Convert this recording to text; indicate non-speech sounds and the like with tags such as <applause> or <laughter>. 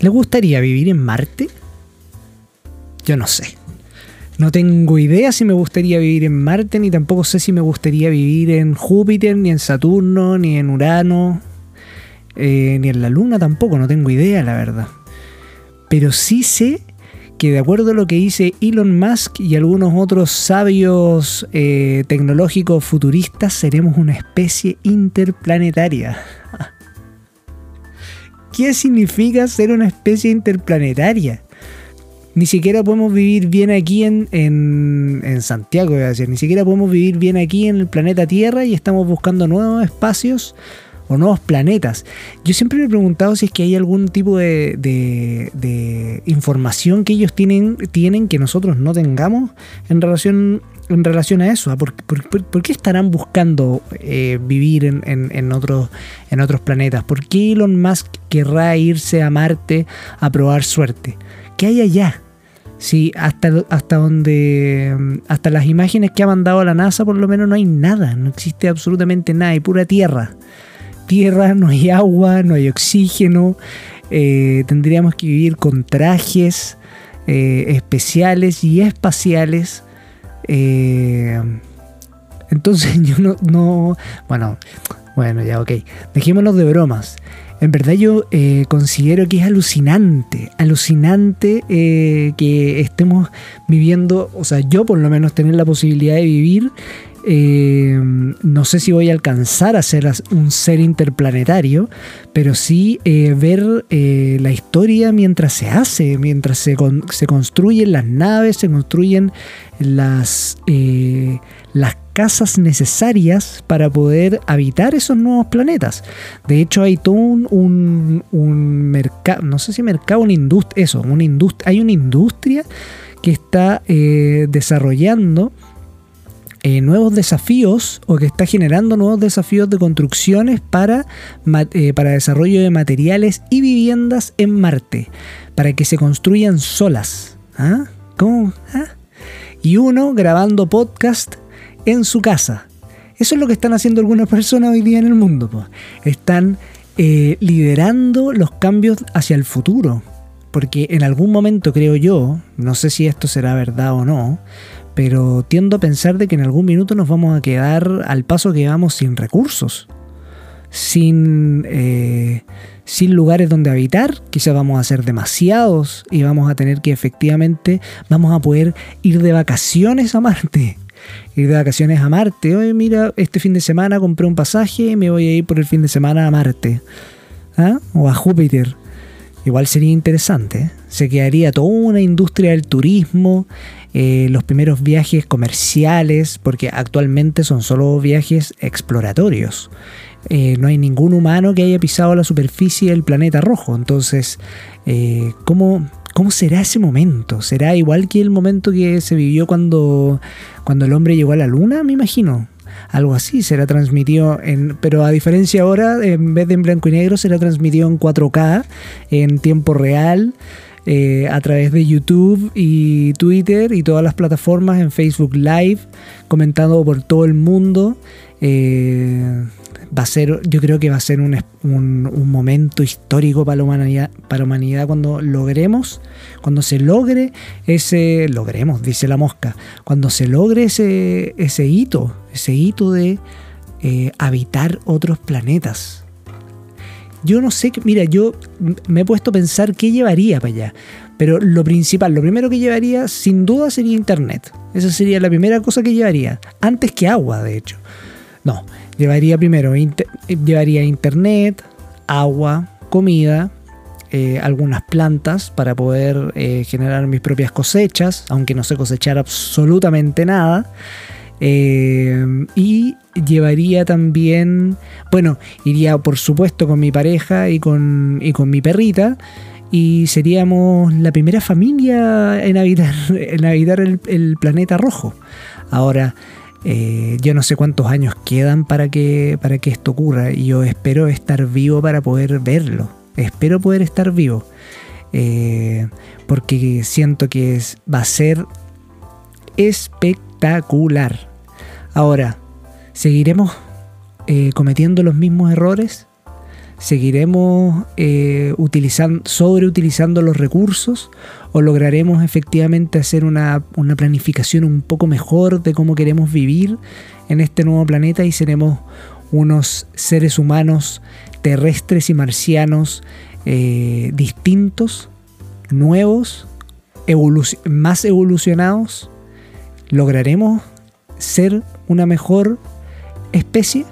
¿Le gustaría vivir en Marte? Yo no sé. No tengo idea si me gustaría vivir en Marte, ni tampoco sé si me gustaría vivir en Júpiter, ni en Saturno, ni en Urano, eh, ni en la Luna tampoco, no tengo idea, la verdad. Pero sí sé que de acuerdo a lo que dice Elon Musk y algunos otros sabios eh, tecnológicos futuristas, seremos una especie interplanetaria. <laughs> ¿Qué significa ser una especie interplanetaria? Ni siquiera podemos vivir bien aquí en, en, Santiago, voy a decir. Ni siquiera podemos vivir bien aquí en el planeta Tierra y estamos buscando nuevos espacios o nuevos planetas. Yo siempre me he preguntado si es que hay algún tipo de, de, información que ellos tienen, tienen que nosotros no tengamos en relación, en relación a eso. ¿Por, por, qué estarán buscando eh, vivir en, otros, planetas? ¿Por qué Elon Musk querrá irse a Marte a probar suerte? ¿Qué hay allá? Sí, hasta, hasta donde. Hasta las imágenes que ha mandado la NASA, por lo menos no hay nada. No existe absolutamente nada. Hay pura tierra. Tierra, <laughs> no hay agua, no hay oxígeno. Eh, tendríamos que vivir con trajes eh, especiales y espaciales. Eh, entonces <laughs> yo no, no. Bueno, bueno, ya, ok. Dejémonos de bromas. En verdad yo eh, considero que es alucinante, alucinante eh, que estemos viviendo, o sea, yo por lo menos tener la posibilidad de vivir eh, no sé si voy a alcanzar a ser un ser interplanetario, pero sí ver la historia mientras se hace, mientras se, construyen las naves, se construyen las, las casas necesarias para poder habitar esos nuevos planetas. De hecho, hay todo un, mercado, no sé si mercado, una industria, eso, una hay una industria que está eh, desarrollando eh, nuevos desafíos o que está generando nuevos desafíos de construcciones para, eh, para desarrollo de materiales y viviendas en Marte, para que se construyan solas. ¿Ah? ¿Cómo? ¿Ah? Y uno grabando podcast en su casa. Eso es lo que están haciendo algunas personas hoy día en el mundo. Están eh, liderando los cambios hacia el futuro. Porque en algún momento creo yo, no sé si esto será verdad o no, pero tiendo a pensar de que en algún minuto nos vamos a quedar al paso que vamos sin recursos, sin, eh, sin lugares donde habitar, quizás vamos a ser demasiados y vamos a tener que efectivamente, vamos a poder ir de vacaciones a Marte ir de vacaciones a Marte. Oye, mira, este fin de semana compré un pasaje y me voy a ir por el fin de semana a Marte. ¿Ah? O a Júpiter. Igual sería interesante. ¿eh? Se quedaría toda una industria del turismo, eh, los primeros viajes comerciales, porque actualmente son solo viajes exploratorios. Eh, no hay ningún humano que haya pisado la superficie del planeta rojo. Entonces, ¿cómo, ¿Cómo será ese momento? ¿Será igual que el momento que se vivió cuando, cuando el hombre llegó a la luna? Me imagino. Algo así, será transmitido en... Pero a diferencia ahora, en vez de en blanco y negro, será transmitido en 4K, en tiempo real. Eh, a través de YouTube y Twitter y todas las plataformas en Facebook Live, comentado por todo el mundo. Eh, va a ser, yo creo que va a ser un, un, momento histórico para la, humanidad, para humanidad cuando logremos, cuando se logre ese, logremos, dice la mosca, cuando se logre ese, ese hito, ese hito de eh, habitar otros planetas. Yo no sé, mira, yo me he puesto a pensar qué llevaría para allá. Pero lo principal, lo primero que llevaría, sin duda, sería Internet. Esa sería la primera cosa que llevaría. Antes que agua, de hecho. No, Llevaría primero llevaría internet, agua, comida, eh, algunas plantas para poder eh, generar mis propias cosechas, aunque no sé cosechar absolutamente nada. Eh, y llevaría también, bueno, iría por supuesto con mi pareja y con, y con mi perrita. Y seríamos la primera familia en habitar, <laughs> en habitar el, el planeta rojo. Ahora, eh, yo no sé cuántos años quedan para que, para que esto ocurra y yo espero estar vivo para poder verlo. Espero poder estar vivo. Eh, porque siento que va a ser espectacular. Ahora, ¿seguiremos eh, cometiendo los mismos errores? ¿Seguiremos eh, utilizando, sobreutilizando los recursos o lograremos efectivamente hacer una, planificación un poco mejor de cómo queremos vivir en este nuevo planeta y seremos unos seres humanos terrestres y marcianos eh, distintos, nuevos, más evolucionados? ¿Lograremos ser una mejor especie?